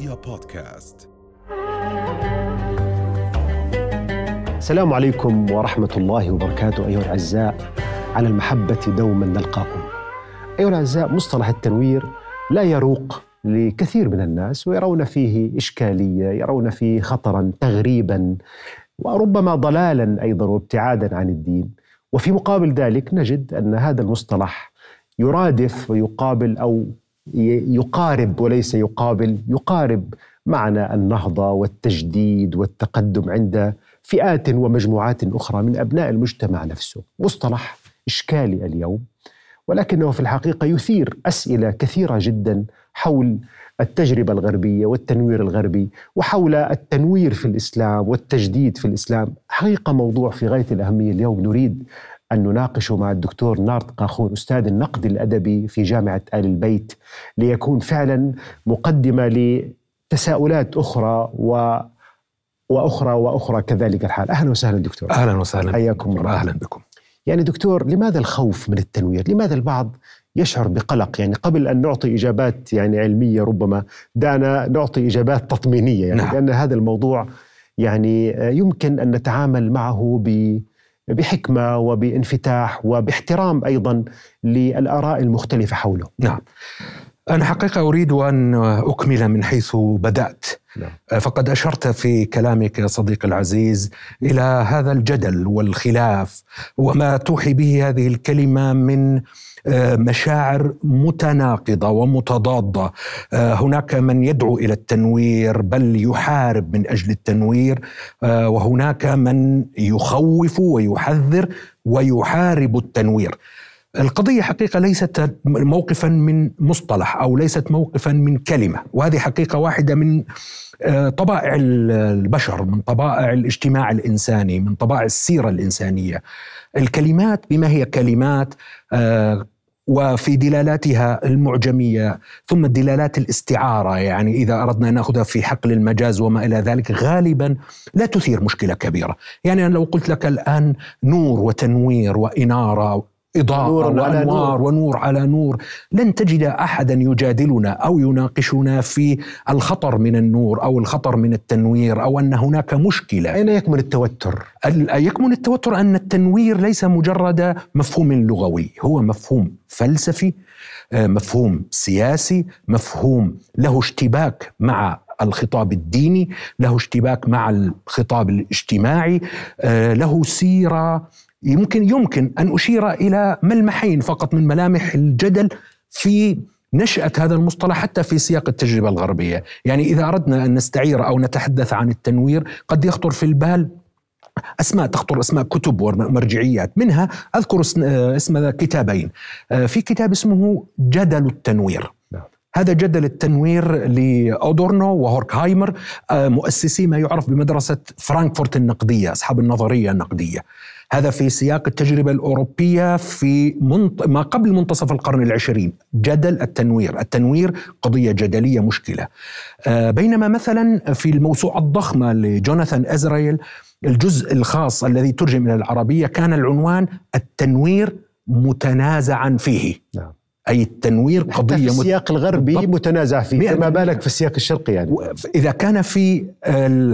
رؤيا بودكاست. السلام عليكم ورحمة الله وبركاته أيها الأعزاء على المحبة دوما نلقاكم. أيها الأعزاء مصطلح التنوير لا يروق لكثير من الناس ويرون فيه إشكالية يرون فيه خطرا تغريبا وربما ضلالا أيضا وابتعادا عن الدين. وفي مقابل ذلك نجد أن هذا المصطلح يرادف ويقابل أو يقارب وليس يقابل يقارب معنى النهضة والتجديد والتقدم عند فئات ومجموعات أخرى من أبناء المجتمع نفسه. مصطلح إشكالي اليوم ولكنه في الحقيقة يثير أسئلة كثيرة جدا حول التجربة الغربية والتنوير الغربي وحول التنوير في الإسلام والتجديد في الإسلام. حقيقة موضوع في غاية الأهمية اليوم نريد أن نناقشه مع الدكتور نارت قاخون أستاذ النقد الأدبي في جامعة آل البيت ليكون فعلا مقدمة لتساؤلات أخرى و وأخرى وأخرى كذلك الحال. أهلا وسهلا دكتور. أهلا وسهلا. حياكم الله. أهلا بكم. يعني دكتور لماذا الخوف من التنوير؟ لماذا البعض يشعر بقلق؟ يعني قبل أن نعطي إجابات يعني علمية ربما دعنا نعطي إجابات تطمينية يعني نعم. لأن هذا الموضوع يعني يمكن أن نتعامل معه ب بحكمة وبانفتاح وباحترام أيضا للآراء المختلفة حوله. نعم. أنا حقيقة أريد أن أكمل من حيث بدأت. نعم. فقد أشرت في كلامك يا صديقي العزيز إلى هذا الجدل والخلاف وما توحي به هذه الكلمة من مشاعر متناقضة ومتضادة. هناك من يدعو إلى التنوير بل يحارب من أجل التنوير. وهناك من يخوف ويحذر ويحارب التنوير. القضية حقيقة ليست موقفا من مصطلح أو ليست موقفا من كلمة. وهذه حقيقة واحدة من طبائع البشر من طبائع الاجتماع الإنساني من طبائع السيرة الإنسانية. الكلمات بما هي كلمات وفي دلالاتها المعجمية ثم دلالات الاستعارة يعني إذا أردنا أن نأخذها في حقل المجاز وما إلى ذلك غالبا لا تثير مشكلة كبيرة، يعني أنا لو قلت لك الآن نور وتنوير وإنارة إضاءة نور وأنوار نور. ونور على نور لن تجد أحدا يجادلنا أو يناقشنا في الخطر من النور أو الخطر من التنوير أو أن هناك مشكلة أين يكمن التوتر؟ يكمن التوتر أن التنوير ليس مجرد مفهوم لغوي هو مفهوم فلسفي مفهوم سياسي مفهوم له اشتباك مع الخطاب الديني له اشتباك مع الخطاب الاجتماعي له سيرة يمكن يمكن أن أشير إلى ملمحين فقط من ملامح الجدل في نشأة هذا المصطلح حتى في سياق التجربة الغربية. يعني إذا أردنا أن نستعير أو نتحدث عن التنوير قد يخطر في البال أسماء تخطر أسماء كتب ومرجعيات. منها أذكر اسم كتابين. في كتاب اسمه جدل التنوير. هذا جدل التنوير لأودورنو وهوركهايمر مؤسسي ما يعرف بمدرسة فرانكفورت النقدية أصحاب النظرية النقدية. هذا في سياق التجربة الأوروبية في منط... ما قبل منتصف القرن العشرين جدل التنوير. التنوير قضية جدلية مشكلة. بينما مثلا في الموسوعة الضخمة لجوناثان إزرائيل الجزء الخاص الذي ترجم إلى العربية كان العنوان التنوير متنازعا فيه. نعم. أي التنوير قضية في السياق الغربي متنازع فيه فما بالك في السياق الشرقي يعني. إذا كان في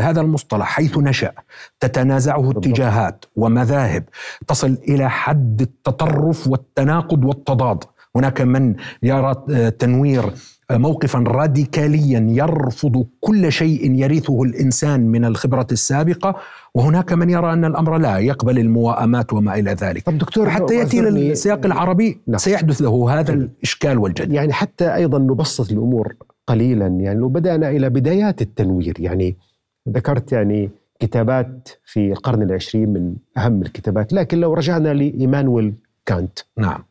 هذا المصطلح حيث نشأ تتنازعه اتجاهات ومذاهب تصل إلى حد التطرف والتناقض والتضاد. هناك من يرى تنوير موقفا راديكاليا يرفض كل شيء يرثه الإنسان من الخبرة السابقة وهناك من يرى أن الأمر لا يقبل المواءمات وما إلى ذلك. طب دكتور حتى يأتي للسياق العربي نعم. سيحدث له هذا الإشكال والجدل. يعني حتى أيضا نبسط الأمور قليلا. يعني لو بدأنا إلى بدايات التنوير يعني ذكرت يعني كتابات في القرن العشرين من أهم الكتابات لكن لو رجعنا لإيمانويل كانت. نعم.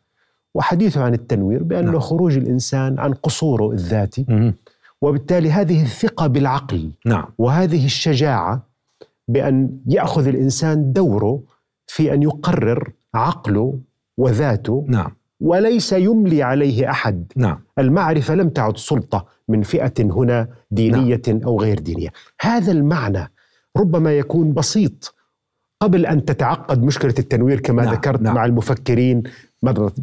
وحديثه عن التنوير بأنه نعم. خروج الإنسان عن قصوره الذاتي مم. وبالتالي هذه الثقة بالعقل نعم. وهذه الشجاعة بأن يأخذ الإنسان دوره في أن يقرر عقله وذاته نعم. وليس يملي عليه أحد نعم. المعرفة لم تعد سلطة من فئة هنا دينية نعم. أو غير دينية هذا المعنى ربما يكون بسيط قبل أن تتعقد مشكلة التنوير كما نعم. ذكرت نعم. مع المفكرين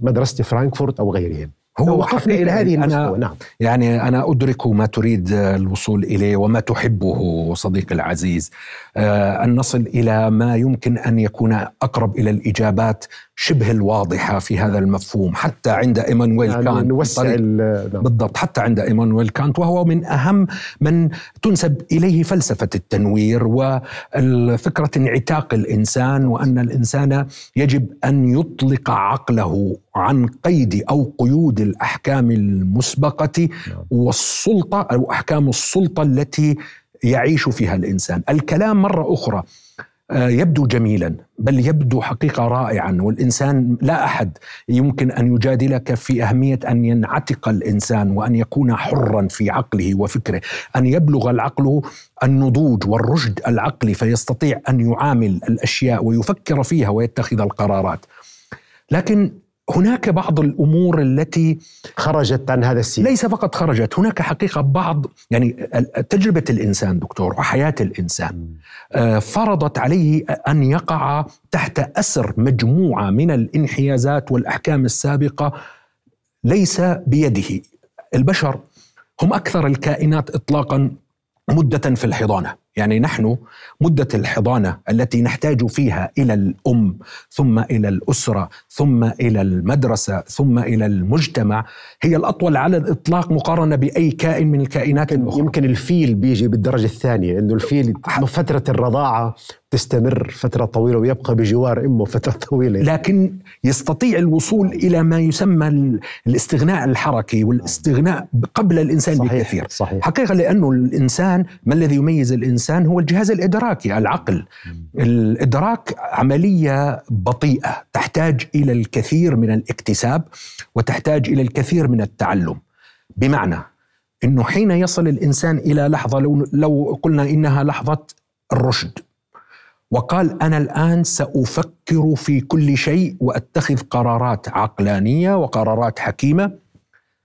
مدرسة فرانكفورت أو غيرهم هو وقفنا إلى هذه المستوى نعم يعني أنا أدرك ما تريد الوصول إليه وما تحبه صديقي العزيز آه، أن نصل إلى ما يمكن أن يكون أقرب إلى الإجابات شبه الواضحة في هذا المفهوم حتى عند إيمانويل يعني كانت نوسع نعم. بالضبط حتى عند إيمانويل كانت وهو من أهم من تنسب إليه فلسفة التنوير وفكره انعتاق الإنسان وأن الإنسان يجب أن يطلق عقله عن قيد أو قيود الأحكام المسبقة نعم. والسلطة أو أحكام السلطة التي يعيش فيها الإنسان، الكلام مرة أخرى آه، يبدو جميلا بل يبدو حقيقة رائعا والإنسان لا أحد يمكن أن يجادلك في أهمية أن ينعتق الإنسان وأن يكون حرا في عقله وفكره، أن يبلغ العقل النضوج والرشد العقلي فيستطيع أن يعامل الأشياء ويفكر فيها ويتخذ القرارات. لكن هناك بعض الأمور التي خرجت عن هذا السياق. ليس فقط خرجت هناك حقيقة بعض يعني تجربة الإنسان دكتور وحياة الإنسان آه، فرضت عليه أن يقع تحت أسر مجموعة من الانحيازات والأحكام السابقة ليس بيده. البشر هم أكثر الكائنات اطلاقا مدة في الحضانه يعني نحن مدة الحضانة التي نحتاج فيها إلى الأم ثم إلى الأسرة ثم إلى المدرسة ثم إلى المجتمع هي الأطول على الإطلاق مقارنة بأي كائن من الكائنات يمكن, يمكن الفيل بيجي بالدرجة الثانية إنه الفيل فترة الرضاعة تستمر فترة طويلة ويبقى بجوار أمه فترة طويلة. لكن يستطيع الوصول إلى ما يسمى الاستغناء الحركي والاستغناء قبل الإنسان صحيح بكثير. صحيح. حقيقة لأنه الإنسان ما الذي يميز الإنسان؟ هو الجهاز الإدراكي العقل. الإدراك عملية بطيئة تحتاج إلى الكثير من الاكتساب وتحتاج إلى الكثير من التعلم. بمعنى إنه حين يصل الإنسان إلى لحظة لو لو قلنا إنها لحظة الرشد وقال أنا الآن سأفكر في كل شيء وأتخذ قرارات عقلانية وقرارات حكيمة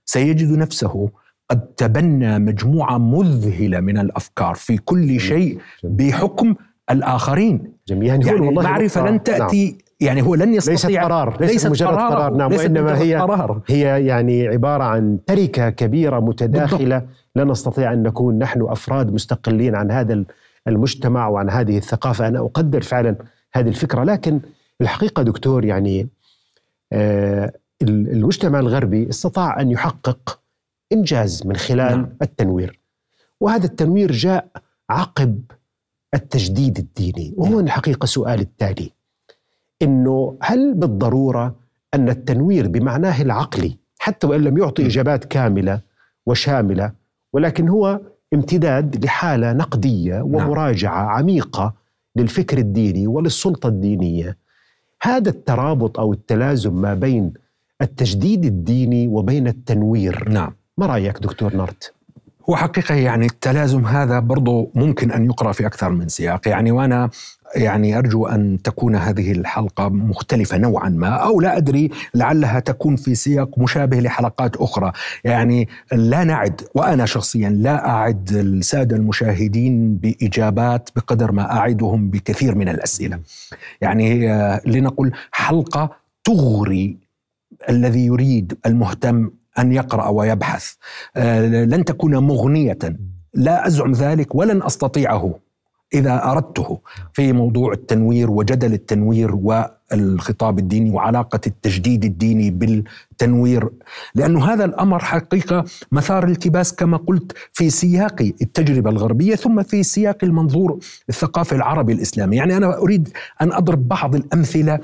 سيجد نفسه قد تبنى مجموعة مذهلة من الأفكار في كل شيء بحكم الآخرين. جميل. يعني, يعني والله معرفه لن تأتي نعم. يعني هو لن يستطيع ليست قرار ليست, ليست مجرد قرار, قرار. نعم وإنما هي قرار. هي يعني عبارة عن تركة كبيرة متداخلة بالضبط. لا نستطيع أن نكون نحن أفراد مستقلين عن هذا المجتمع وعن هذه الثقافة. أنا أقدر فعلا هذه الفكرة. لكن الحقيقة دكتور يعني آه المجتمع الغربي استطاع أن يحقق إنجاز من خلال نعم. التنوير وهذا التنوير جاء عقب التجديد الديني وهو نعم. الحقيقة سؤال التالي إنه هل بالضرورة أن التنوير بمعناه العقلي حتى وإن لم يعطي. إجابات كاملة وشاملة ولكن هو امتداد لحالة نقدية نعم. ومراجعة نعم. عميقة للفكر الديني وللسلطة الدينية هذا الترابط أو التلازم ما بين التجديد الديني وبين التنوير نعم ما رأيك دكتور نارت هو حقيقة يعني التلازم هذا برضو ممكن أن يقرأ في أكثر من سياق. يعني وأنا يعني أرجو أن تكون هذه الحلقة مختلفة نوعا ما أو لا أدري لعلها تكون في سياق مشابه لحلقات أخرى. يعني لا نعد وأنا شخصيا لا أعد السادة المشاهدين بإجابات بقدر ما أعدهم بكثير من الأسئلة. يعني لنقل حلقة تغري الذي يريد المهتم أن يقرأ ويبحث. لن تكون مغنية. لا أزعم ذلك ولن أستطيعه إذا أردته في موضوع التنوير وجدل التنوير والخطاب الديني وعلاقة التجديد الديني بالتنوير. لأنه هذا الأمر حقيقة مثار التباس كما قلت في سياق التجربة الغربية ثم في سياق المنظور الثقافي العربي الإسلامي، يعني أنا أريد أن أضرب بعض الأمثلة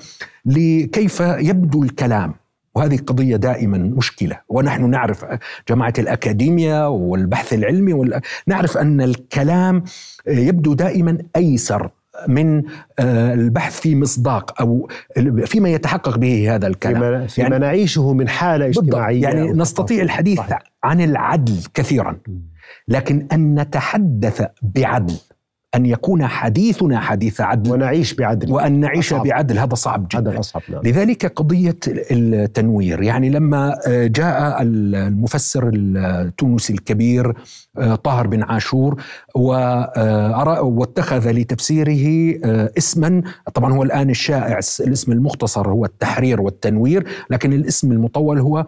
لكيف يبدو الكلام. وهذه قضية دائما مشكلة. ونحن نعرف جماعة الأكاديميا والبحث العلمي وال... نعرف أن الكلام يبدو دائما أيسر من آه، البحث في مصداق أو فيما يتحقق به هذا الكلام. فيما, فيما يعني نعيشه من حالة اجتماعية. يعني نستطيع الحديث صحيح. عن العدل كثيرا. لكن أن نتحدث بعدل أن يكون حديثنا حديث عدل ونعيش بعدل وأن نعيش أصعب. بعدل هذا صعب جدا هذا أصعب نعم. لذلك قضية التنوير يعني لما جاء المفسر التونسي الكبير طاهر بن عاشور واتخذ لتفسيره اسما طبعا هو الآن الشائع الاسم المختصر هو التحرير والتنوير لكن الاسم المطول هو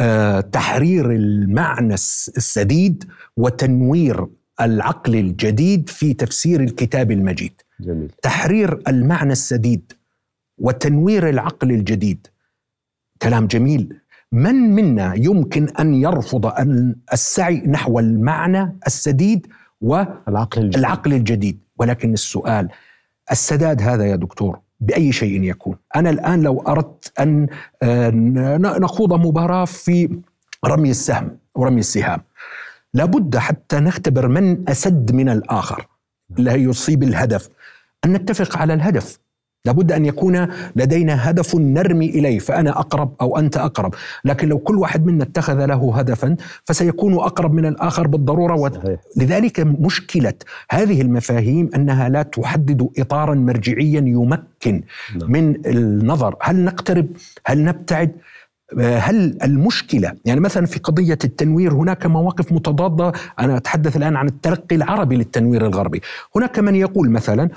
آه، تحرير المعنى السديد وتنوير العقل الجديد في تفسير الكتاب المجيد. جميل. تحرير المعنى السديد وتنوير العقل الجديد. كلام جميل. من منا يمكن أن يرفض أن السعي نحو المعنى السديد والعقل الجديد, العقل الجديد. ولكن السؤال السداد هذا يا دكتور بأي شيء يكون؟ أنا الآن لو أردت أن آه، نخوض مباراة في رمي السهم ورمي السهام. لابد حتى نختبر من أسد من الآخر اللي يصيب الهدف. أن نتفق على الهدف. لابد أن يكون لدينا هدف نرمي إليه فأنا أقرب أو أنت أقرب. لكن لو كل واحد منا اتخذ له هدفا فسيكون أقرب من الآخر بالضرورة ولذلك مشكلة هذه المفاهيم أنها لا تحدد اطارا مرجعيا يمكن نعم. من النظر. هل نقترب؟ هل نبتعد؟ هل المشكلة يعني مثلا في قضية التنوير هناك مواقف متضادة أنا أتحدث الآن عن التلقي العربي للتنوير الغربي. هناك من يقول مثلا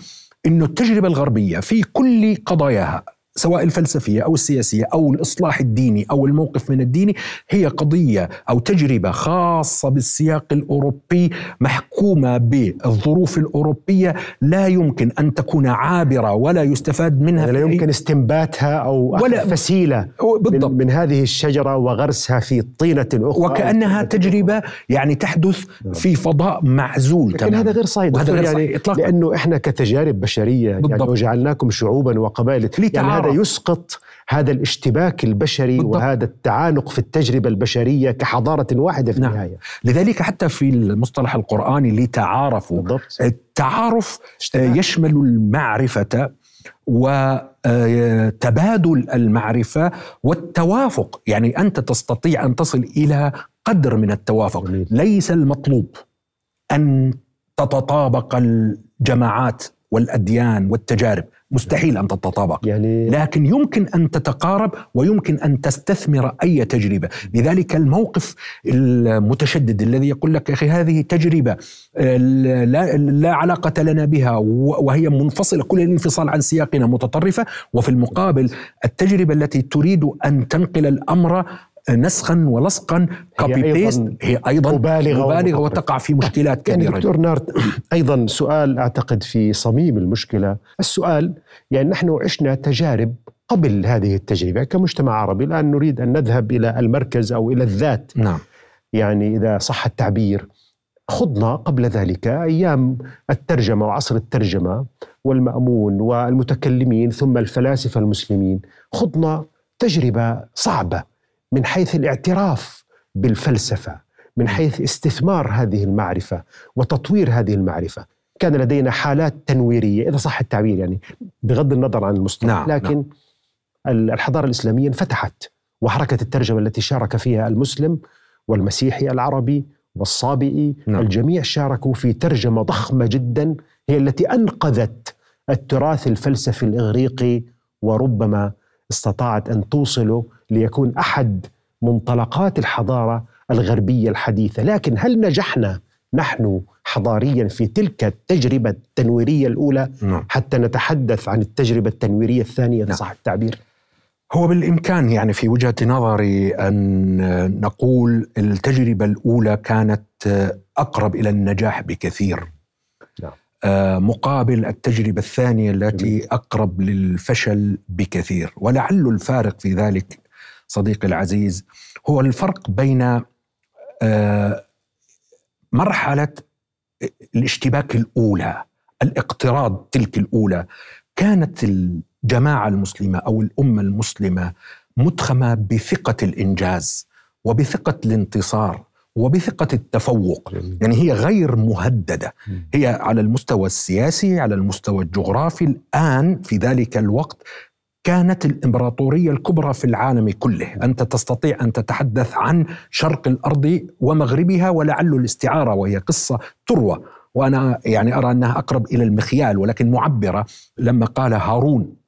أن التجربة الغربية في كل قضاياها سواء الفلسفية أو السياسية أو الإصلاح الديني أو الموقف من الديني هي قضية أو تجربة خاصة بالسياق الأوروبي محكومة بالظروف الأوروبية لا يمكن أن تكون عابرة ولا يستفاد منها يعني لا يمكن استنباتها أو ولا فسيلة بالضبط. من, هذه الشجرة وغرسها في طينة أخرى. وكأنها تجربة يعني تحدث نعم. في فضاء معزول لكن هذا غير صحيح. وهذا غير يعني إطلاقا. لأنه إحنا كتجارب بشرية يعني بالضبط. يعني وجعلناكم شعوبا وقبائل. يعني هذا يسقط هذا الاشتباك البشري بالضبط. وهذا التعانق في التجربة البشرية كحضارة واحدة في نعم. النهاية لذلك حتى في المصطلح القرآني لتعارفوا بالضبط. التعارف اشتباك. يشمل المعرفة وتبادل المعرفة والتوافق يعني أنت تستطيع أن تصل إلى قدر من التوافق جميل. ليس المطلوب أن تتطابق الجماعات والأديان والتجارب مستحيل أن تتطابق. يعني لكن يمكن أن تتقارب ويمكن أن تستثمر أي تجربة. لذلك الموقف المتشدد الذي يقول لك أخي هذه تجربة آه، لا, لا علاقة لنا بها وهي منفصلة كل الانفصال عن سياقنا متطرفة. وفي المقابل التجربة التي تريد أن تنقل الأمر نسخا ولصقا copy paste هي أيضا مبالغة, مبالغة وتقع في مشكلات يعني كبيرة. يعني دكتور نارت أيضا سؤال أعتقد في صميم المشكلة. السؤال يعني نحن عشنا تجارب قبل هذه التجربة كمجتمع عربي. الآن نريد أن نذهب إلى المركز أو إلى الذات. نعم. يعني إذا صح التعبير خضنا قبل ذلك أيام الترجمة وعصر الترجمة والمأمون والمتكلمين ثم الفلاسفة المسلمين. خضنا تجربة صعبة. من حيث الاعتراف بالفلسفة من حيث استثمار هذه المعرفة وتطوير هذه المعرفة كان لدينا حالات تنويرية إذا صح التعبير يعني بغض النظر عن المصطلح نعم لكن نعم. الحضارة الإسلامية انفتحت وحركه الترجمة التي شارك فيها المسلم والمسيحي العربي والصابئي نعم. الجميع شاركوا في ترجمة ضخمة جدا هي التي أنقذت التراث الفلسفي الإغريقي وربما استطاعت أن توصله ليكون أحد منطلقات الحضارة الغربية الحديثة، لكن هل نجحنا نحن حضاريا في تلك التجربة التنويرية الأولى نعم. حتى نتحدث عن التجربة التنويرية الثانية نعم. صح التعبير؟ هو بالإمكان يعني في وجهة نظري أن نقول التجربة الأولى كانت أقرب إلى النجاح بكثير. نعم. آه، مقابل التجربة الثانية التي أقرب للفشل بكثير، ولعل الفارق في ذلك صديقي العزيز هو الفرق بين آه، مرحلة الاشتباك الأولى الاقتراض تلك الأولى. كانت الجماعة المسلمة أو الأمة المسلمة متخمة بثقة الإنجاز وبثقة الانتصار وبثقة التفوق. يعني هي غير مهددة. هي على المستوى السياسي على المستوى الجغرافي. الآن في ذلك الوقت كانت الإمبراطورية الكبرى في العالم كله، أنت تستطيع أن تتحدث عن شرق الأرض ومغربها ولعل الاستعارة وهي قصة تروى، وأنا يعني أرى أنها أقرب إلى المخيال ولكن معبرة لما قال هارون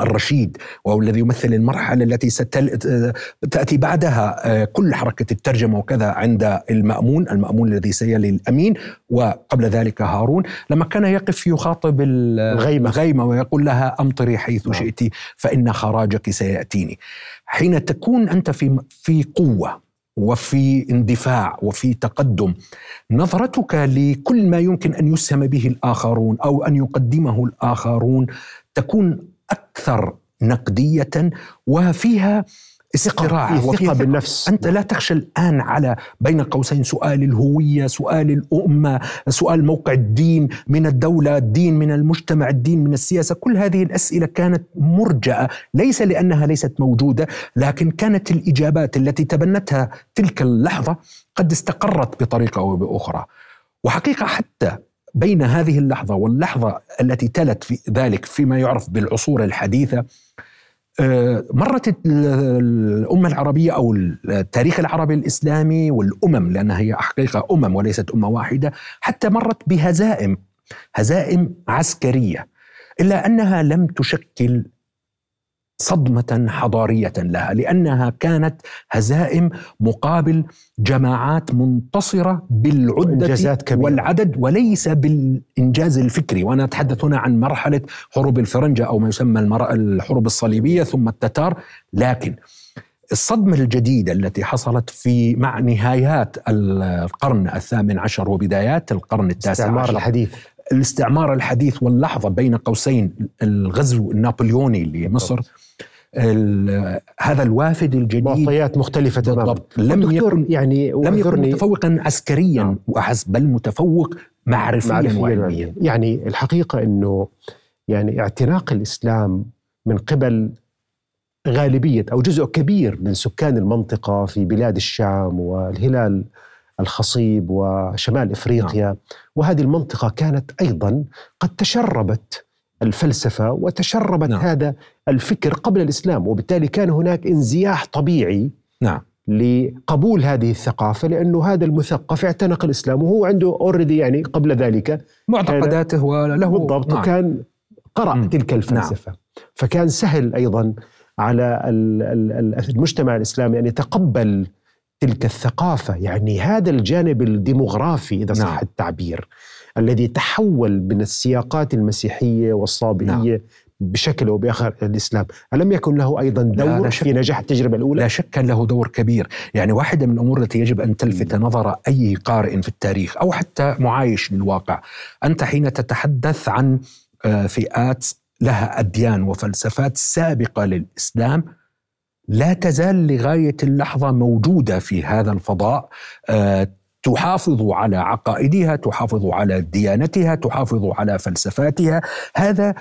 الرشيد وهو الذي يمثل المرحلة التي ستأتي بعدها كل حركة الترجمة وكذا عند المأمون المأمون الذي سيلي الأمين وقبل ذلك هارون. لما كان يقف يخاطب الغيمة, الغيمة ويقول لها أمطري حيث نعم. شئت فإن خراجك سيأتيني. حين تكون أنت في, في قوة وفي اندفاع وفي تقدم نظرتك لكل ما يمكن أن يسهم به الآخرون أو أن يقدمه الآخرون تكون أكثر نقدية وفيها استراحة وفيها بالنفس. أنت لا تخشى الآن على بين قوسين سؤال الهوية سؤال الأمة سؤال موقع الدين من الدولة الدين من المجتمع الدين من السياسة. كل هذه الأسئلة كانت مرجأة ليس لأنها ليست موجودة لكن كانت الإجابات التي تبنتها تلك اللحظة قد استقرت بطريقة أو بأخرى. وحقيقة حتى بين هذه اللحظة واللحظة التي تلت في ذلك فيما يعرف بالعصور الحديثة آه، مرت الأمة العربية أو التاريخ العربي الإسلامي والأمم لأنها هي حقيقة أمم وليست أمة واحدة حتى مرت بهزائم هزائم عسكرية إلا أنها لم تشكل صدمة حضارية لها لأنها كانت هزائم مقابل جماعات منتصرة بالعدة والعدد وليس بالإنجاز الفكري. وأنا أتحدث هنا عن مرحلة حروب الفرنجة أو ما يسمى الحروب الصليبية ثم التتار لكن الصدمة الجديدة التي حصلت في مع نهايات القرن الثامن عشر وبدايات القرن التاسع عشر الحديث. الاستعمار الحديث واللحظة بين قوسين الغزو النابليوني لمصر هذا الوافد الجديد. معطيات مختلفة تماما. لم يكن يعني لم يكن متفوقا عسكريا نعم. وحسب بل متفوق معرفيا, معرفيا. وعلميا. يعني الحقيقة أنه يعني اعتناق الإسلام من قبل غالبية أو جزء كبير من سكان المنطقة في بلاد الشام والهلال الخصيب وشمال إفريقيا نعم. وهذه المنطقة كانت أيضا قد تشربت الفلسفة وتشربت نعم. هذا الفكر قبل الإسلام وبالتالي كان هناك انزياح طبيعي نعم لقبول هذه الثقافة لأنه هذا المثقف اعتنق الإسلام وهو عنده اوريدي يعني قبل ذلك معتقداته وله بالضبط نعم. وكان قرأ م. تلك الفلسفة نعم. فكان سهل أيضا على المجتمع الإسلامي أن يتقبل تلك الثقافة يعني هذا الجانب الديموغرافي إذا صح نعم. التعبير الذي تحول من السياقات المسيحية والصابئية نعم. بشكل أو بآخر الإسلام، ألم يكن له أيضا دور في نجاح التجربة الأولى؟ لا شك كان له دور كبير، يعني واحدة من الأمور التي يجب أن تلفت نظر أي قارئ في التاريخ أو حتى معايش للواقع، أنت حين تتحدث عن آه، فئات لها أديان وفلسفات سابقة للإسلام لا تزال لغاية اللحظة موجودة في هذا الفضاء آه، تحافظ على عقائدها تحافظ على ديانتها تحافظ على فلسفاتها. هذا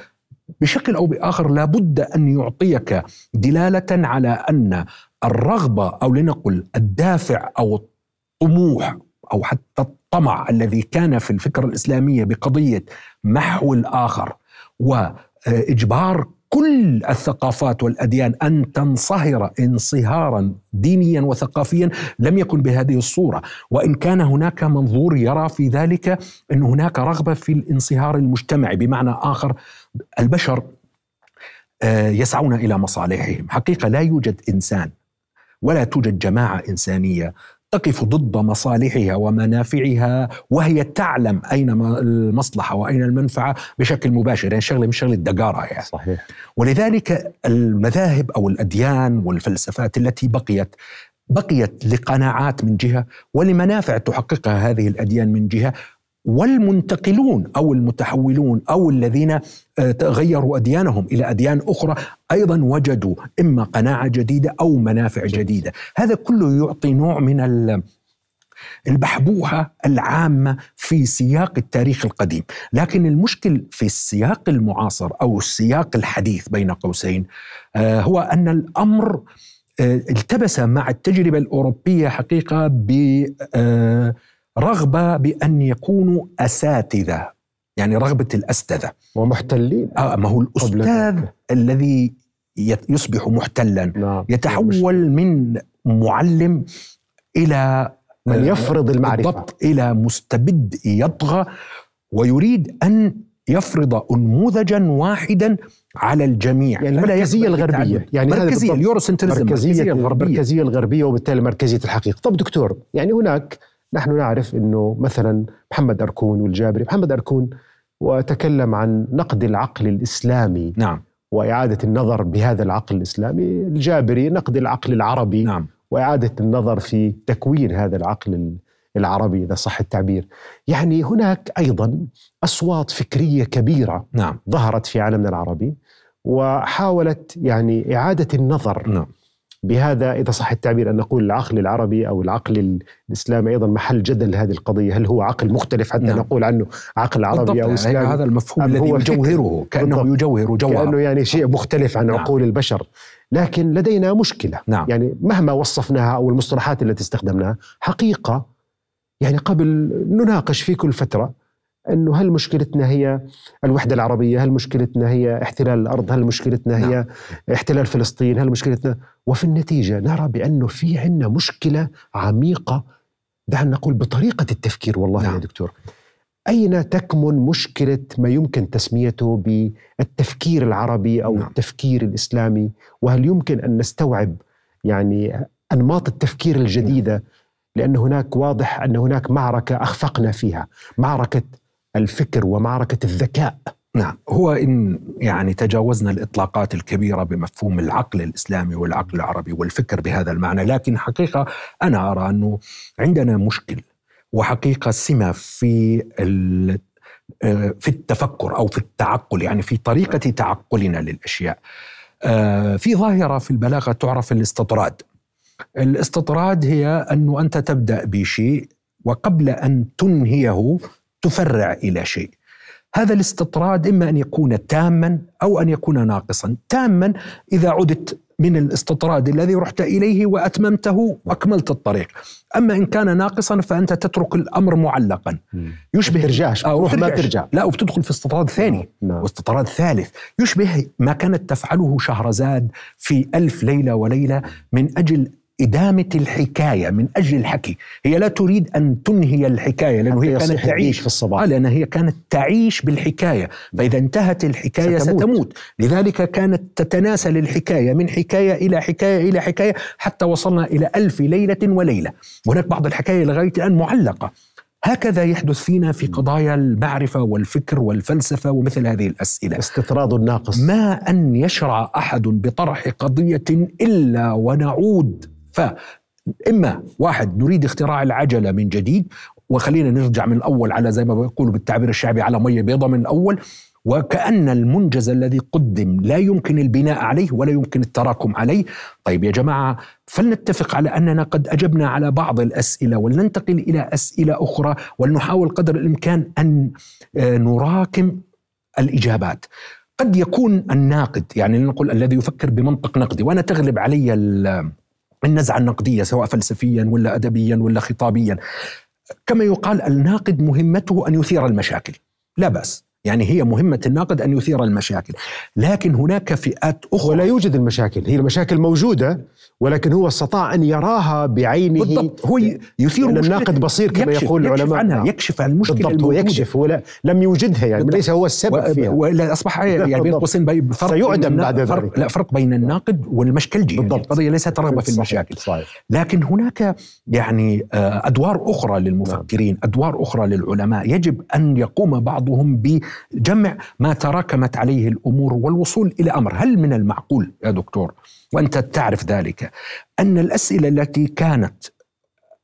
بشكل أو بآخر لابد أن يعطيك دلالة على أن الرغبة أو لنقل الدافع أو الطموح أو حتى الطمع الذي كان في الفكرة الاسلاميه بقضية محو الآخر وإجبار كل الثقافات والأديان أن تنصهر انصهارا دينيا وثقافيا لم يكن بهذه الصورة، وإن كان هناك منظور يرى في ذلك أن هناك رغبة في الانصهار المجتمعي بمعنى آخر البشر آه، يسعون إلى مصالحهم، حقيقة لا يوجد إنسان ولا توجد جماعة إنسانية تقف ضد مصالحها ومنافعها وهي تعلم أين المصلحة وأين المنفعة بشكل مباشر. يعني شغلة مش شغلة دقاره يعني. صحيح. ولذلك المذاهب أو الأديان والفلسفات التي بقيت بقيت لقناعات من جهة ولمنافع تحققها هذه الأديان من جهة والمنتقلون أو المتحولون أو الذين آه، غيروا أديانهم إلى أديان أخرى أيضا وجدوا إما قناعة جديدة أو منافع جديدة، هذا كله يعطي نوع من البحبوحة العامة في سياق التاريخ القديم، لكن المشكل في السياق المعاصر أو السياق الحديث بين قوسين آه، هو أن الأمر آه، التبس مع التجربة الأوروبية حقيقة ب رغبة بأن يكونوا أساتذة يعني رغبة الأستاذة. ومحتلين. آه ما هو الأستاذ الذي يصبح محتلا. نعم. يتحول من معلم إلى من يفرض المعرفة. بالضبط إلى مستبد يطغى ويريد أن يفرض انموذجا واحدا على الجميع. يعني المركزية الغربية. يعني مركزية اليوروسنترزم المركزيه الغربية. المركزيه الغربية وبالتالي مركزية الحقيقة. طب دكتور يعني هناك نحن نعرف إنه مثلا محمد أركون والجابري محمد أركون وتكلم عن نقد العقل الإسلامي نعم. وإعادة النظر بهذا العقل الإسلامي. الجابري نقد العقل العربي نعم. وإعادة النظر في تكوين هذا العقل العربي إذا صح التعبير. يعني هناك أيضا أصوات فكرية كبيرة نعم. ظهرت في عالمنا العربي وحاولت يعني إعادة النظر نعم. بهذا إذا صح التعبير أن نقول العقل العربي أو العقل الإسلامي أيضا محل جدل هذه القضية، هل هو عقل مختلف حتى نعم. نقول عنه عقل عربي أو إسلامي؟ هذا المفهوم الذي يجوهره كأنه بالضبط. يجوهر جوهر كأنه يعني شيء مختلف عن نعم. عقول البشر، لكن لدينا مشكلة نعم. يعني مهما وصفناها أو المصطلحات التي استخدمناها حقيقة يعني قبل نناقش في كل فترة إنه هل مشكلتنا هي الوحدة العربية؟ هل مشكلتنا هي احتلال الأرض؟ هل مشكلتنا هي نعم. احتلال فلسطين؟ هل مشكلتنا وفي النتيجة نرى بانه في عندنا مشكلة عميقة دعنا نقول بطريقة التفكير والله نعم. يا دكتور. أين تكمن مشكلة ما يمكن تسميته بالتفكير العربي أو نعم. التفكير الإسلامي؟ وهل يمكن أن نستوعب يعني أنماط التفكير الجديدة نعم. لأن هناك واضح أن هناك معركة أخفقنا فيها معركة الفكر ومعركة الذكاء. نعم هو إن يعني تجاوزنا الإطلاقات الكبيرة بمفهوم العقل الإسلامي والعقل العربي والفكر بهذا المعنى لكن حقيقة أنا أرى أنه عندنا مشكل وحقيقة سمة في في التفكر أو في التعقل يعني في طريقة تعقلنا للأشياء. آه، في ظاهرة في البلاغة تعرف الاستطراد. الاستطراد هي أنه أنت تبدأ بشيء وقبل أن تنهيه تفرع إلى شيء. هذا الاستطراد إما أن يكون تاما أو أن يكون ناقصا. تاما إذا عدت من الاستطراد الذي رحت إليه وأتممته وأكملت الطريق. أما إن كان ناقصا فأنت تترك الأمر معلقا. يشبه ترجعش أو روح ما ترجع. لا وبتدخل في استطراد ثاني. نعم. واستطراد ثالث. يشبه ما كانت تفعله شهرزاد في ألف ليلة وليلة من أجل إدامة الحكاية من أجل الحكي. هي لا تريد أن تنهي الحكاية لأنه هي كانت تعيش في الصباح. آه لأنها هي كانت تعيش بالحكاية. فإذا انتهت الحكاية ستموت. ستموت. لذلك كانت تتناسل الحكاية من حكاية إلى حكاية إلى حكاية حتى وصلنا إلى ألف ليلة وليلة. هناك بعض الحكاية لغاية الآن معلقة. هكذا يحدث فينا في قضايا المعرفة والفكر والفلسفة ومثل هذه الأسئلة. استطراد الناقص. ما أن يشرع أحد بطرح قضية إلا ونعود فإما واحد نريد اختراع العجلة من جديد وخلينا نرجع من الأول على زي ما بيقولوا بالتعبير الشعبي على مية بيضة من الأول وكأن المنجز الذي قدم لا يمكن البناء عليه ولا يمكن التراكم عليه. طيب يا جماعة فلنتفق على أننا قد أجبنا على بعض الأسئلة ولننتقل إلى أسئلة أخرى ولنحاول قدر الإمكان أن آه، نراكم الإجابات. قد يكون الناقد يعني نقول الذي يفكر بمنطق نقدي وأنا تغلب علي النزعة النقدية سواء فلسفيا ولا أدبيا ولا خطابيا. كما يقال الناقد مهمته أن يثير المشاكل. لا بأس. يعني هي مهمة الناقد أن يثير المشاكل. لكن هناك فئات أخرى. ولا يوجد المشاكل. هي المشاكل موجودة ولكن هو استطاع أن يراها بعينه. بالضبط. هو يثير الناقد بصير كما يكشف يقول العلماء. يكشف عنها يكشف عن المشكلة بالضبط هو يكشف ولا لم يوجدها يعني ليس هو السبب فيها. ولا أصبح يعني بين قوسين فرق سيعدم بعد ذلك. فرق لا فرق بين الناقد والمشكلجي بالضبط. القضية ليست رغبة في المشاكل. صحيح. لكن هناك يعني آه، أدوار أخرى للمفكرين أدوار أخرى للعلماء. يجب أن يقوم بعضهم بجمع ما تراكمت عليه الأمور والوصول إلى أمر، هل من المعقول يا دكتور وأنت تعرف ذلك أن الأسئلة التي كانت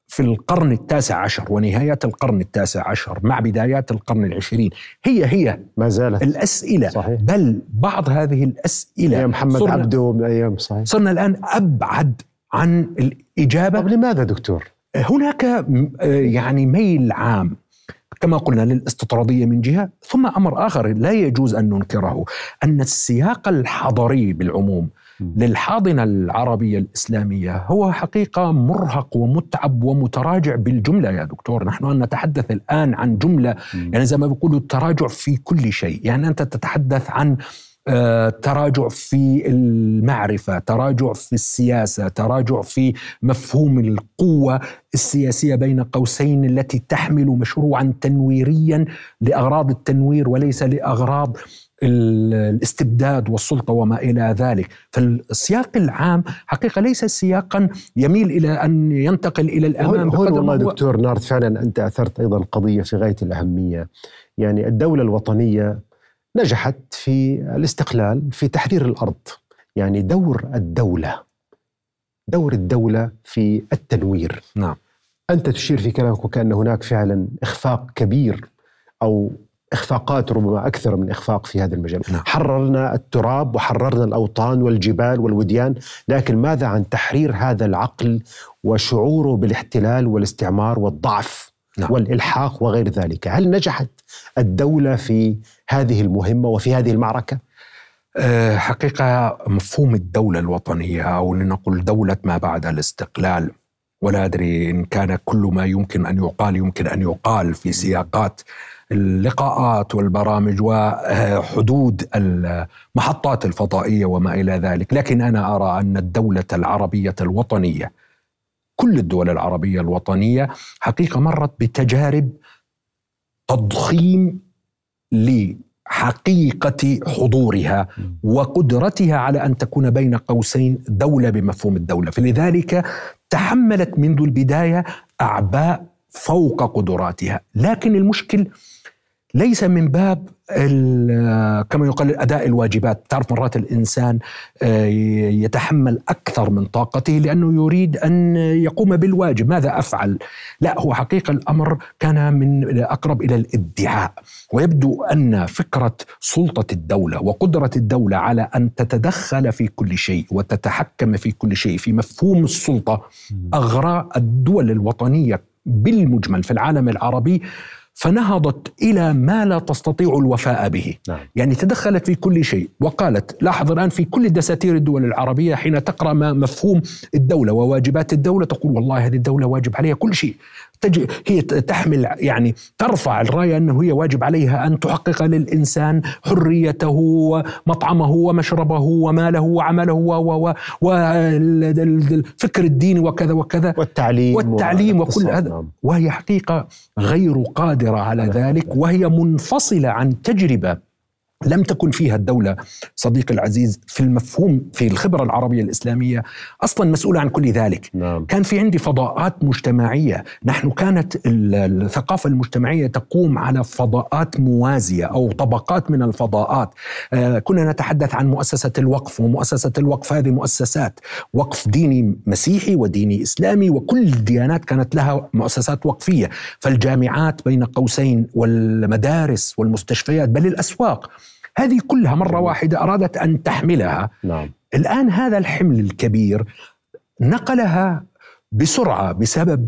في القرن التاسع عشر ونهايات القرن التاسع عشر مع بدايات القرن العشرين هي هي ما زالت. الأسئلة. صحيح. بل بعض هذه الأسئلة. أيام محمد عبده أيام صحيح. صرنا الآن أبعد عن الإجابة. طب لماذا دكتور؟ هناك يعني ميل عام كما قلنا للاستطرادية من جهة ثم أمر آخر لا يجوز أن ننكره أن السياق الحضري بالعموم للحاضنة العربية الإسلامية هو حقيقة مرهق ومتعب ومتراجع بالجملة يا دكتور، نحن نتحدث الآن عن جملة يعني زي ما بيقولوا التراجع في كل شيء، يعني أنت تتحدث عن تراجع في المعرفة، تراجع في السياسة، تراجع في مفهوم القوة السياسية بين قوسين التي تحمل مشروعا تنويريا لأغراض التنوير وليس لأغراض الاستبداد والسلطة وما إلى ذلك، فالسياق العام حقيقة ليس سياقا يميل إلى أن ينتقل إلى الأمام هون والله دكتور نارد فعلا أنت أثرت أيضا قضيه في غاية الأهمية، يعني الدولة الوطنية نجحت في الاستقلال في تحرير الأرض، يعني دور الدولة دور الدولة في التنوير. نعم. أنت تشير في كلامك وكأن هناك فعلا إخفاق كبير أو إخفاقات ربما أكثر من إخفاق في هذا المجال نعم. حررنا التراب وحررنا الأوطان والجبال والوديان لكن ماذا عن تحرير هذا العقل وشعوره بالاحتلال والاستعمار والضعف نعم. والإلحاق وغير ذلك. هل نجحت الدولة في هذه المهمة وفي هذه المعركة؟ أه، حقيقة مفهوم الدولة الوطنية أو لنقل دولة ما بعد الاستقلال ولا أدري إن كان كل ما يمكن أن يقال يمكن أن يقال في سياقات اللقاءات والبرامج وحدود المحطات الفضائية وما إلى ذلك، لكن أنا أرى أن الدولة العربية الوطنية كل الدول العربية الوطنية حقيقة مرت بتجارب تضخيم لحقيقة حضورها وقدرتها على أن تكون بين قوسين دولة بمفهوم الدولة، فلذلك تحملت منذ البداية أعباء فوق قدراتها، لكن المشكل ليس من باب كما يقال أداء الواجبات. تعرف مرات الإنسان آه، يتحمل أكثر من طاقته لأنه يريد أن يقوم بالواجب. ماذا أفعل؟ لا هو حقيقة الأمر كان من أقرب إلى الإدعاء. ويبدو أن فكرة سلطة الدولة وقدرة الدولة على أن تتدخل في كل شيء وتتحكم في كل شيء في مفهوم السلطة اغرى الدول الوطنية بالمجمل في العالم العربي فنهضت إلى ما لا تستطيع الوفاء به نعم. يعني تدخلت في كل شيء وقالت لاحظ الآن في كل دساتير الدول العربية حين تقرأ ما مفهوم الدولة وواجبات الدولة تقول والله هذه الدولة واجب عليها كل شيء تج... هي تحمل يعني ترفع الرايه أنه هي واجب عليها أن تحقق للإنسان حريته ومطعمه ومشربه وماله وعمله و والفكر الديني وكذا وكذا. والتعليم والتعليم وكل هذا. نعم. وهي حقيقة غير قادرة على ذلك وهي منفصلة عن تجربة لم تكن فيها الدولة صديقي العزيز في المفهوم في الخبرة العربية الإسلامية أصلا مسؤولة عن كل ذلك. نعم. كان في عندي فضاءات مجتمعية. نحن كانت الثقافة المجتمعية تقوم على فضاءات موازية أو طبقات من الفضاءات. آه كنا نتحدث عن مؤسسة الوقف ومؤسسة الوقف هذه مؤسسات وقف ديني مسيحي وديني إسلامي وكل الديانات كانت لها مؤسسات وقفية. فالجامعات بين قوسين والمدارس والمستشفيات بل الأسواق. هذه كلها مرة واحدة أرادت أن تحملها. نعم. الآن هذا الحمل الكبير نقلها بسرعة بسبب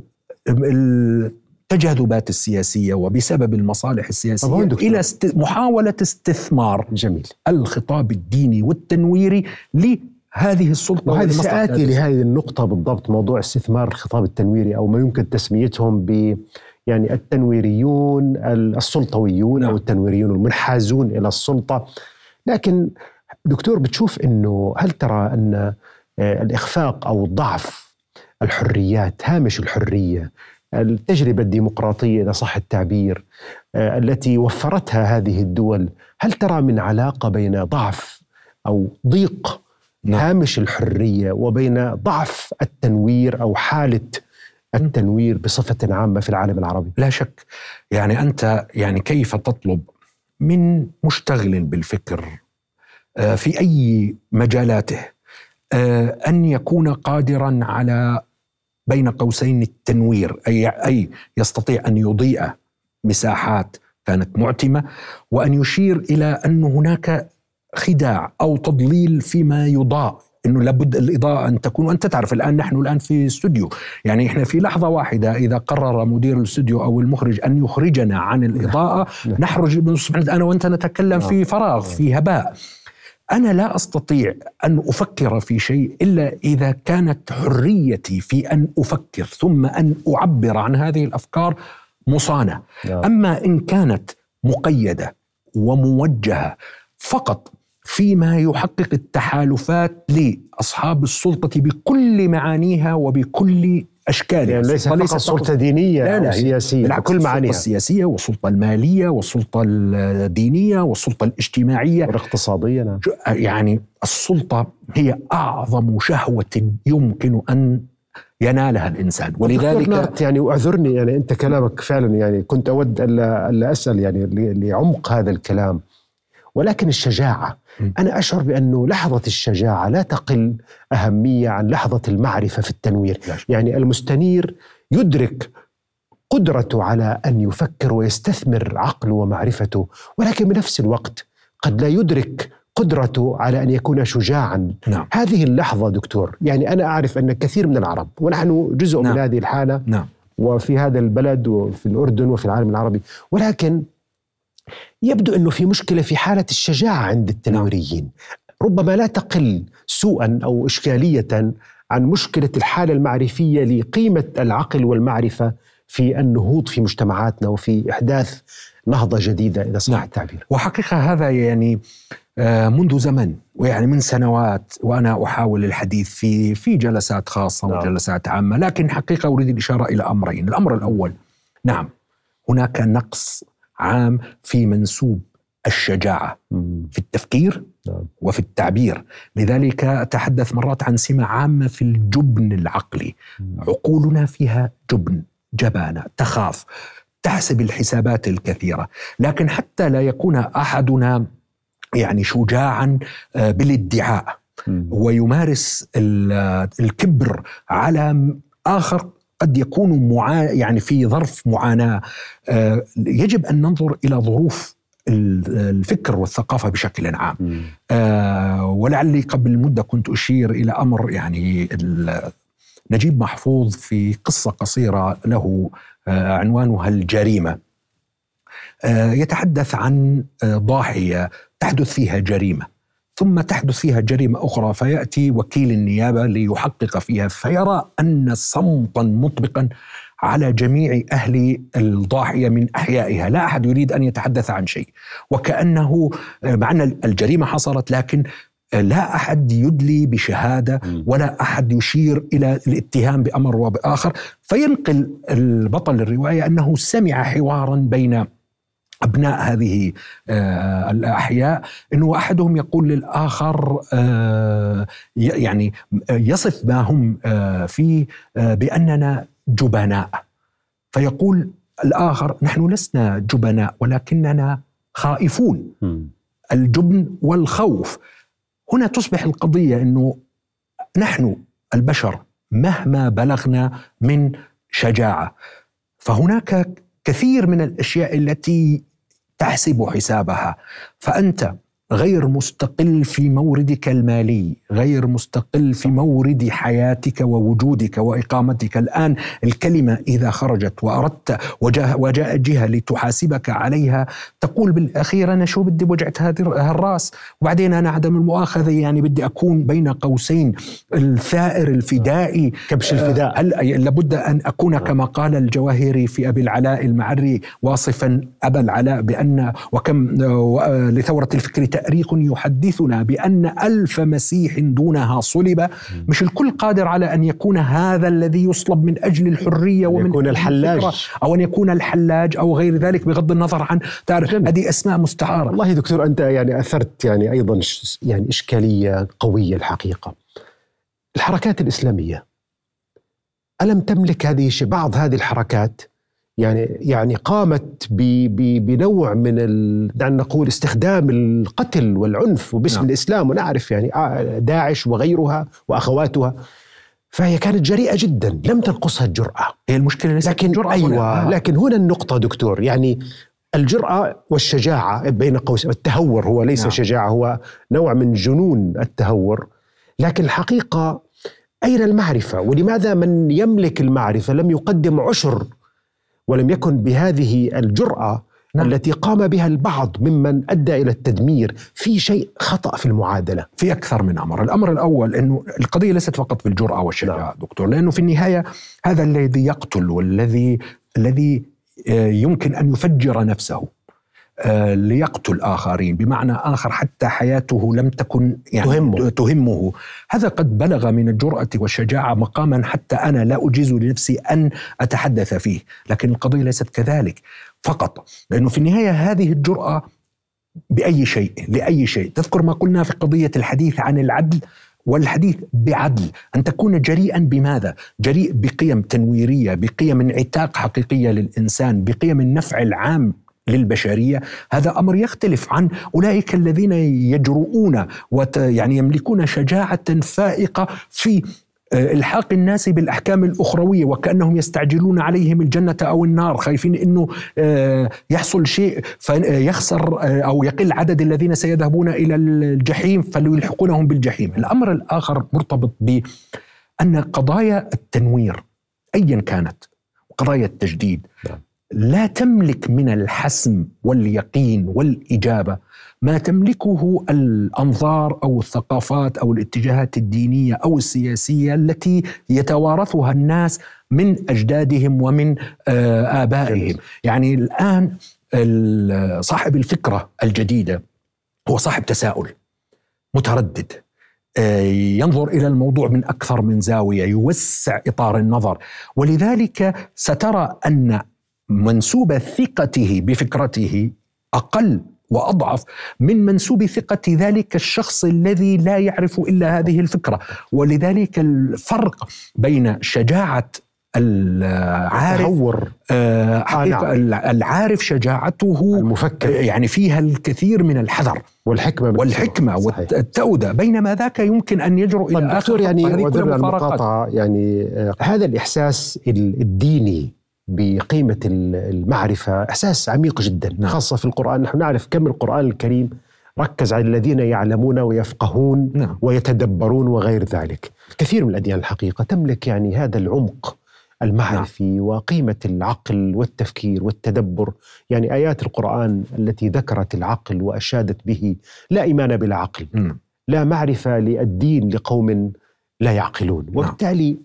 التجاذبات السياسية وبسبب المصالح السياسية إلى است... محاولة استثمار جميل. الخطاب الديني والتنويري لهذه السلطة وهذه سآتي لهذه النقطة بالضبط موضوع استثمار الخطاب التنويري أو ما يمكن تسميتهم ب يعني التنويريون السلطويون نعم. أو التنويريون المنحازون إلى السلطة لكن دكتور بتشوف إنه هل ترى أن آه، الإخفاق أو ضعف الحريات هامش الحرية التجربة الديمقراطية إذا صح التعبير آه، التي وفرتها هذه الدول هل ترى من علاقة بين ضعف أو ضيق نعم. هامش الحرية وبين ضعف التنوير أو حالة التنوير بصفة عامة في العالم العربي. لا شك. يعني أنت يعني كيف تطلب من مشتغل بالفكر آه، في أي مجالاته آه، أن يكون قادرا على بين قوسين التنوير أي, أي يستطيع أن يضيء مساحات كانت معتمة وأن يشير إلى أن هناك خداع أو تضليل فيما يضاء إنه لابد الإضاءة أن تكون وأنت تعرف الآن نحن الآن في استوديو يعني إحنا في لحظة واحدة إذا قرر مدير الاستوديو أو المخرج أن يخرجنا عن الإضاءة نعم. نحرج أنا وأنت نتكلم في نعم. فراغ في نعم. هباء أنا لا أستطيع أن أفكر في شيء إلا إذا كانت حريتي في أن أفكر ثم أن أعبر عن هذه الأفكار مصانة أما إن كانت مقيدة وموجهة فقط فيما يحقق التحالفات لأصحاب السلطة بكل معانيها وبكل أشكالها. يعني ليس فقط سلطة دينية لا لا أو سياسية. بكل معانيها. السلطه السياسيه والسلطه المالية والسلطه الدينية والسلطه الاجتماعية. والاقتصادية نعم. يعني السلطة هي أعظم شهوة يمكن أن ينالها الإنسان. ولذلك يعني واعذرني يعني أنت كلامك فعلا يعني كنت أود الا الا أسأل يعني لعمق هذا الكلام. ولكن الشجاعة أنا أشعر بأنه لحظة الشجاعة لا تقل أهمية عن لحظة المعرفة في التنوير يعني المستنير يدرك قدرته على أن يفكر ويستثمر عقله ومعرفته ولكن بنفس الوقت قد لا يدرك قدرته على أن يكون شجاعا نعم. هذه اللحظة دكتور يعني أنا أعرف أن كثير من العرب ونحن جزء نعم. من هذه الحالة نعم. وفي هذا البلد وفي الأردن وفي العالم العربي ولكن يبدو إنه في مشكلة في حالة الشجاعة عند التنويريين ربما لا تقل سوءا أو إشكالية عن مشكلة الحالة المعرفية لقيمة العقل والمعرفة في النهوض في مجتمعاتنا وفي إحداث نهضة جديدة إذا صح التعبير. وحقيقة هذا يعني آه، منذ زمن ويعني من سنوات وأنا أحاول الحديث في في جلسات خاصة نعم. وجلسات عامة، لكن حقيقة أريد الإشارة إلى أمرين، الأمر الأول نعم هناك نقص عام في منسوب الشجاعة في التفكير نعم. وفي التعبير. لذلك أتحدث مرات عن سمة عامة في الجبن العقلي. عقولنا فيها جبن جبانة تخاف تحسب الحسابات الكثيرة. لكن حتى لا يكون أحدنا يعني شجاعا آه، بالادعاء. ويمارس الكبر على آخر قد يكون معا يعني في ظرف معاناة. آه، يجب أن ننظر إلى ظروف الفكر والثقافة بشكل عام. آه ولعلي قبل مدة كنت أشير إلى أمر يعني نجيب محفوظ في قصة قصيرة له آه عنوانها الجريمة. آه يتحدث عن آه ضاحية تحدث فيها جريمة. ثم تحدث فيها جريمة أخرى فيأتي وكيل النيابة ليحقق فيها فيرى أن صمتا مطبقا على جميع أهل الضاحية من أحيائها. لا أحد يريد أن يتحدث عن شيء وكأنه مع أن الجريمة حصلت لكن لا أحد يدلي بشهادة ولا أحد يشير إلى الاتهام بأمر وبآخر. فينقل البطل الروايه أنه سمع حوارا بين أبناء هذه آه، الأحياء إنه أحدهم يقول للآخر آه، يعني يصف ما هم آه، فيه بأننا جبناء. فيقول الآخر نحن لسنا جبناء ولكننا خائفون. الجبن والخوف. هنا تصبح القضية إنه نحن البشر مهما بلغنا من شجاعة. فهناك كثير من الأشياء التي تحسب حسابها. فأنت غير مستقل في موردك المالي غير مستقل في مورد حياتك ووجودك وإقامتك. الآن الكلمة إذا خرجت وأردت وجاء, وجاء جهة لتحاسبك عليها تقول بالأخير أنا شو بدي؟ وجعت هذه الرأس. وبعدين أنا عدم المؤاخذة يعني بدي أكون بين قوسين الثائر الفدائي. كبش الفداء. هل لابد أن أكون كما قال الجواهري في أبي العلاء المعري واصفا أبا العلاء بأن وكم لثورة الفكر تأريخ يحدثنا بأن ألف مسيح دونها صلب. مش الكل قادر على أن يكون هذا الذي يصلب من أجل الحرية ومن يكون الحلاج. أو أن يكون الحلاج أو غير ذلك بغض النظر عن تعرف هذه أسماء مستعارة. والله دكتور أنت يعني أثرت يعني أيضا يعني إشكالية قوية الحقيقة. الحركات الإسلامية ألم تملك هذه بعض هذه الحركات؟ يعني يعني قامت بنوع من دعنا نقول استخدام القتل والعنف وباسم نعم. الإسلام ونعرف يعني آه، داعش وغيرها وأخواتها. فهي كانت جريئة جدا. لم تنقصها الجرأة. هي المشكلة ليست لكن الجرأة أيوه لكن هنا النقطة دكتور. يعني الجرأة والشجاعة بين قوسين التهور هو ليس نعم. شجاعة هو نوع من جنون التهور. لكن الحقيقة أين المعرفة؟ ولماذا من يملك المعرفة؟ لم يقدم عشر ولم يكن بهذه الجرأة نعم. التي قام بها البعض ممن أدى إلى التدمير في شيء خطأ في المعادلة في أكثر من أمر الأمر الأول أنه القضية ليست فقط بالجراه والشجاعة نعم. دكتور لأنه في النهاية هذا الذي يقتل والذي الذي آه، يمكن أن يفجر نفسه ليقتل آخرين. بمعنى آخر حتى حياته لم تكن يعني تهمه. تهمه. هذا قد بلغ من الجرأة والشجاعة مقاما حتى أنا لا أجيز لنفسي أن أتحدث فيه. لكن القضية ليست كذلك. فقط لأنه في النهاية هذه الجرأة بأي شيء لأي شيء. تذكر ما قلنا في قضية الحديث عن العدل؟ والحديث بعدل. أن تكون جريئا بماذا؟ جريء بقيم تنويرية بقيم انعتاق حقيقية للإنسان بقيم النفع العام. للبشرية هذا أمر يختلف عن أولئك الذين يجرؤون ويعني يملكون شجاعة فائقة في آه، إلحاق الناس بالأحكام الأخروية وكأنهم يستعجلون عليهم الجنة أو النار خايفين إنه آه، يحصل شيء فيخسر آه، أو يقل عدد الذين سيذهبون إلى الجحيم فليلحقونهم بالجحيم الأمر الآخر مرتبط بأن قضايا التنوير ايا كانت قضايا التجديد نعم. لا تملك من الحسم واليقين والإجابة. ما تملكه الأنظار أو الثقافات أو الاتجاهات الدينية أو السياسية التي يتوارثها الناس من أجدادهم ومن آه، آبائهم. يعني الآن صاحب الفكرة الجديدة هو صاحب تساؤل متردد آه، ينظر إلى الموضوع من أكثر من زاوية يوسع إطار النظر. ولذلك سترى أن منسوب ثقته بفكرته أقل وأضعف من منسوب ثقة ذلك الشخص الذي لا يعرف إلا هذه الفكرة. ولذلك الفرق بين شجاعة العارف تهور آه حقيقة العارف شجاعته المفكر. يعني فيها الكثير من الحذر والحكمة والحكمة والتأودة. بينما ذاك يمكن أن يجرؤ إلى طيب آخر يعني المقاطعة يعني آه هذا الإحساس الديني بقيمة المعرفة إحساس عميق جدا نعم. خاصة في القرآن نحن نعرف كم القرآن الكريم ركز على الذين يعلمون ويفقهون نعم. ويتدبرون وغير ذلك كثير من الأديان الحقيقة تملك يعني هذا العمق المعرفي نعم. وقيمة العقل والتفكير والتدبر يعني آيات القرآن التي ذكرت العقل وأشادت به لا إيمان بلا عقل نعم. لا معرفة للدين لقوم لا يعقلون نعم. وبالتالي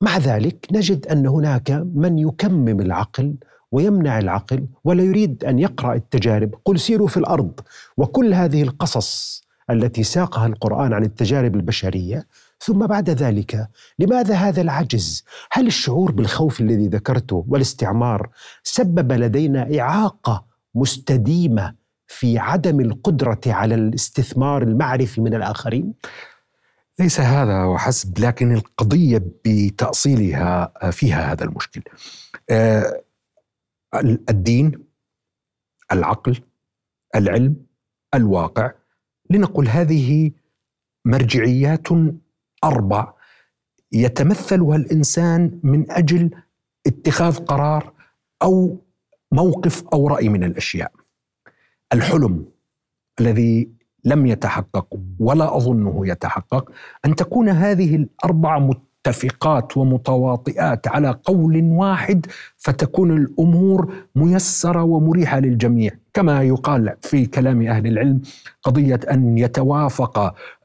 مع ذلك نجد أن هناك من يكمم العقل ويمنع العقل ولا يريد أن يقرأ التجارب. قل سيروا في الأرض. وكل هذه القصص التي ساقها القرآن عن التجارب البشرية. ثم بعد ذلك لماذا هذا العجز؟ هل الشعور بالخوف الذي ذكرته والاستعمار سبب لدينا إعاقة مستديمة في عدم القدرة على الاستثمار المعرفي من الآخرين؟ ليس هذا وحسب لكن القضية بتأصيلها فيها هذا المشكل. آه، الدين العقل العلم الواقع. لنقل هذه مرجعيات أربع يتمثلها الإنسان من أجل اتخاذ قرار أو موقف أو رأي من الأشياء. الحلم الذي لم يتحقق ولا أظنه يتحقق. أن تكون هذه الأربع متفقات ومتواطئات على قول واحد فتكون الأمور ميسرة ومريحة للجميع. كما يقال في كلام أهل العلم قضية أن يتوافق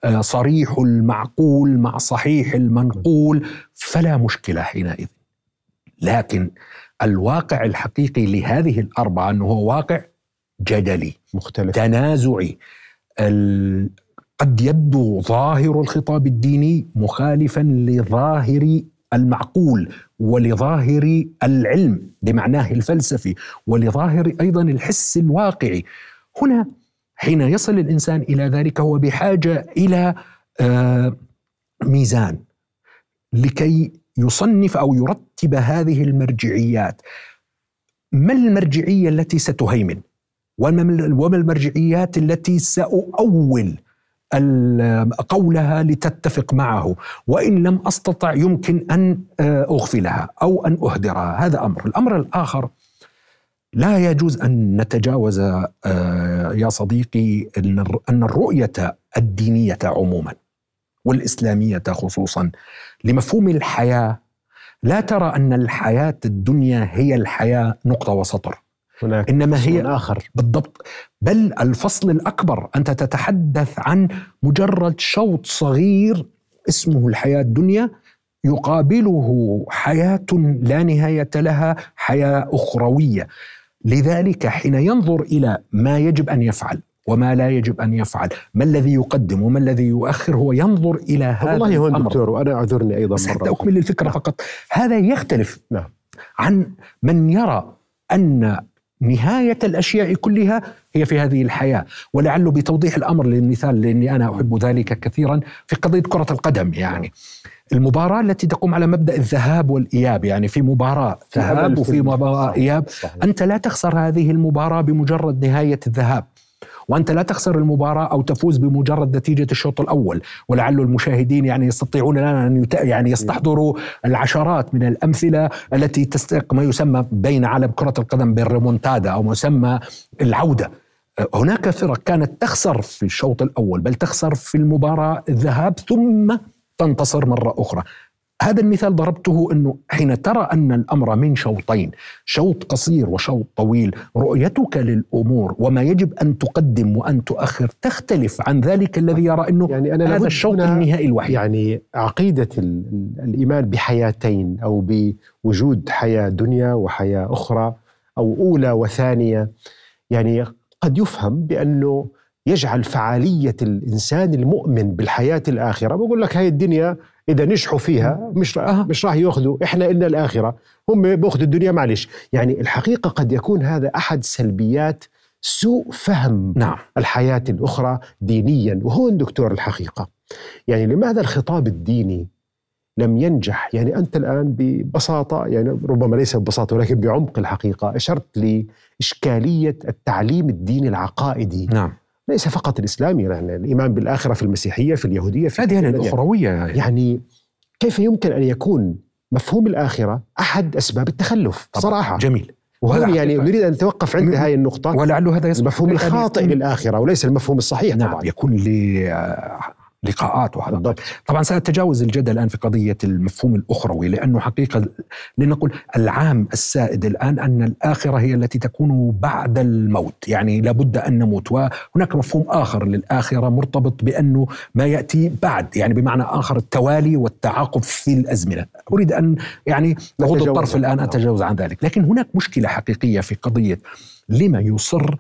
آه، صريح المعقول مع صحيح المنقول فلا مشكلة حينئذ. لكن الواقع الحقيقي لهذه الاربعه أنه هو واقع جدلي مختلف. تنازعي. قد يبدو ظاهر الخطاب الديني مخالفا لظاهر المعقول ولظاهر العلم بمعناه الفلسفي ولظاهر أيضا الحس الواقعي. هنا حين يصل الإنسان إلى ذلك هو بحاجة إلى آه، ميزان لكي يصنف أو يرتب هذه المرجعيات. ما المرجعية التي ستهيمن؟ وما المرجعيات التي سأؤول قولها لتتفق معه. وإن لم أستطع يمكن أن آه، أغفلها أو أن أهدرها. هذا أمر. الأمر الآخر لا يجوز أن نتجاوز آه، يا صديقي أن الرؤية الدينية عموما والإسلامية خصوصا لمفهوم الحياة. لا ترى أن الحياة الدنيا هي الحياة نقطة وسطر. هناك إنما هي آخر. بالضبط. بل الفصل الأكبر أنت تتحدث عن مجرد شوط صغير اسمه الحياة الدنيا يقابله حياة لا نهاية لها حياة أخروية. لذلك حين ينظر إلى ما يجب أن يفعل وما لا يجب أن يفعل، ما الذي يقدم وما الذي يؤخر هو ينظر إلى هذا والله هو الأمر. دكتور وأنا أعذرني أيضا بس حتى أكمل الفكرة فقط. هذا يختلف نعم. عن من يرى أن نهاية الأشياء كلها هي في هذه الحياة. ولعله بتوضيح الأمر للمثال لأني أنا أحب ذلك كثيرا في قضية كرة القدم يعني. المباراة التي تقوم على مبدأ الذهاب والإياب يعني في مباراة في ذهاب وفي. إياب. صحيح. أنت لا تخسر هذه المباراة بمجرد نهاية الذهاب. وأنت لا تخسر المباراة أو تفوز بمجرد نتيجة الشوط الأول ولعل المشاهدين يعني يستطيعون الآن أن يت- يعني يستحضروا العشرات من الأمثلة التي تستحق ما يسمى بين عالم كرة القدم بالريمونتادا أو ما يسمى العودة. هناك فرق كانت تخسر في الشوط الأول بل تخسر في المباراة الذهاب ثم تنتصر مرة أخرى. هذا المثال ضربته إنه حين ترى أن الأمر من شوطين، شوط قصير وشوط طويل، رؤيتك للأمور وما يجب أن تقدم وأن تؤخر تختلف عن ذلك الذي يرى إنه يعني أنا هذا الشوط النهائي الوحيد. يعني عقيدة ال- ال- الإيمان بحياتين أو بوجود حياة دنيا وحياة أخرى أو أولى وثانية يعني قد يفهم بأنه يجعل فعالية الإنسان المؤمن بالحياة الآخرة بقول لك هاي الدنيا إذا نجحوا فيها مش أها. مش راح يأخذوا. إحنا إلنا الآخرة. هم بيأخذوا الدنيا معلش يعني الحقيقة قد يكون هذا أحد سلبيات سوء فهم نعم. الحياة الأخرى دينيا وهون دكتور الحقيقة. يعني لماذا الخطاب الديني لم ينجح؟ يعني أنت الآن ببساطة يعني ربما ليس ببساطة ولكن بعمق الحقيقة أشرت لإشكالية التعليم الديني العقائدي. نعم. ليس فقط الإسلامي يعني الإيمان بالآخرة في المسيحية في اليهودية في الاديان يعني- الأخروية. يعني كيف يمكن أن يكون مفهوم الآخرة أحد أسباب التخلف؟ طبعاً. صراحة. جميل. وهذا يعني. نريد أن نتوقف عند هذه النقطة. ولعله هذا المفهوم يعني الخاطئ للآخرة وليس المفهوم الصحيح نعم طبعا. يكون لقاءات وحلقات طبعا سأتجاوز الجدل الآن في قضية المفهوم الأخروي لأنه حقيقة لنقول العام السائد الآن أن الآخرة هي التي تكون بعد الموت. يعني لابد أن نموت وهناك مفهوم آخر للآخرة مرتبط بأنه ما يأتي بعد يعني بمعنى آخر التوالي والتعاقب في الأزمنة. أريد أن يعني نتجاوز الطرف الآن. أتجاوز عن ذلك. لكن هناك مشكلة حقيقية في قضية لما يصر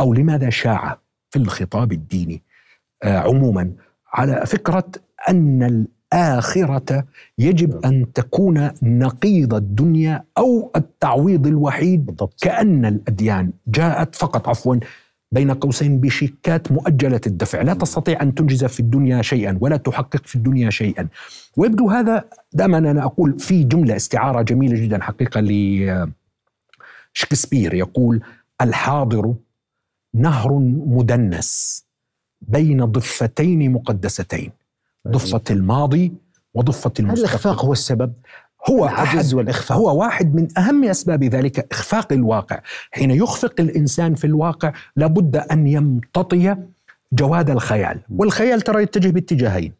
أو لماذا شاع في الخطاب الديني آه، عموما. على فكرة أن الآخرة يجب أن تكون نقيض الدنيا أو التعويض الوحيد. بالضبط. كأن الأديان جاءت فقط عفوا بين قوسين بشيكات مؤجلة الدفع، لا تستطيع أن تنجز في الدنيا شيئا ولا تحقق في الدنيا شيئا. ويبدو هذا دائما أنا أقول في جملة استعارة جميلة جدا حقيقة لشكسبير يقول الحاضر نهر مدنس. بين ضفتين مقدستين ضفة الماضي وضفة هل المستقبل. الإخفاق هو السبب؟ هو العجز أحد والإخفاق. هو واحد من أهم أسباب ذلك إخفاق الواقع. حين يخفق الإنسان في الواقع لابد أن يمتطي جواد الخيال. والخيال ترى يتجه باتجاهين.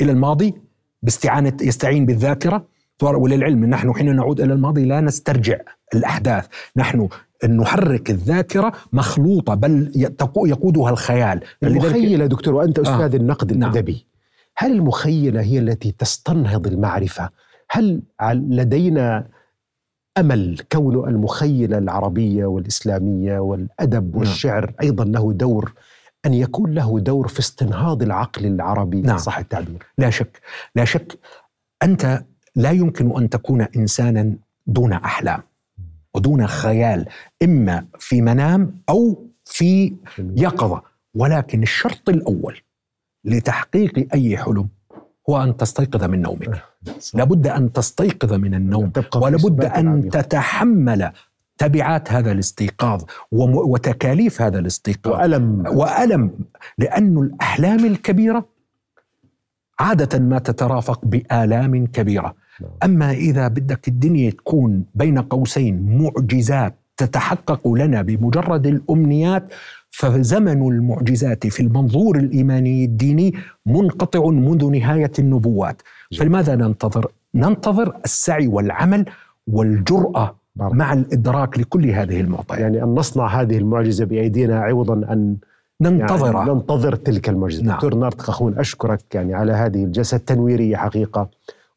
إلى الماضي باستعانة يستعين بالذاكرة. وللعلم نحن حين نعود إلى الماضي لا نسترجع الأحداث. نحن نحرك الذاكرة مخلوطة بل يقودها الخيال المخيلة دكتور وأنت أستاذ النقد نعم. الأدبي هل المخيلة هي التي تستنهض المعرفة؟ هل لدينا أمل كون المخيلة العربية والإسلامية والأدب نعم. والشعر أيضا له دور أن يكون له دور في استنهاض العقل العربي نعم. صح التعبير لا شك لا شك أنت لا يمكن أن تكون انسانا دون أحلام ودون خيال إما في منام أو في يقظة. ولكن الشرط الأول لتحقيق أي حلم هو أن تستيقظ من نومك. لابد أن تستيقظ من النوم. ولابد عميق. تتحمل تبعات هذا الاستيقاظ وتكاليف هذا الاستيقاظ. وألم. وألم لأن الأحلام الكبيرة عادة ما تترافق بآلام كبيرة. أما إذا بدك الدنيا تكون بين قوسين معجزات تتحقق لنا بمجرد الأمنيات فزمن المعجزات في المنظور الإيماني الديني منقطع منذ نهاية النبوات. فلماذا ننتظر؟ ننتظر السعي والعمل والجرأة بارك. مع الإدراك لكل هذه المعطيات. يعني أن نصنع هذه المعجزة بأيدينا عوضا أن ننتظر. يعني ننتظر تلك المعجزة. نعم. دكتور نارت أخون أشكرك يعني على هذه الجلسة التنويرية حقيقة.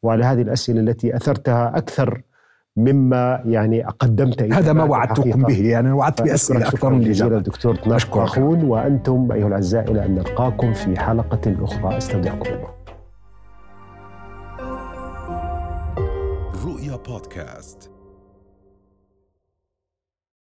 وعلى هذه الأسئلة التي أثرتها أكثر مما يعني قدمت هذا ما وعدتكم به يعني وعدت بأسئلة أكثر من الاجابه دكتور طناش وأنتم أيها الأعزاء إلى أن نلقاكم في حلقة أخرى. أستودعكم الله. رؤيا بودكاست.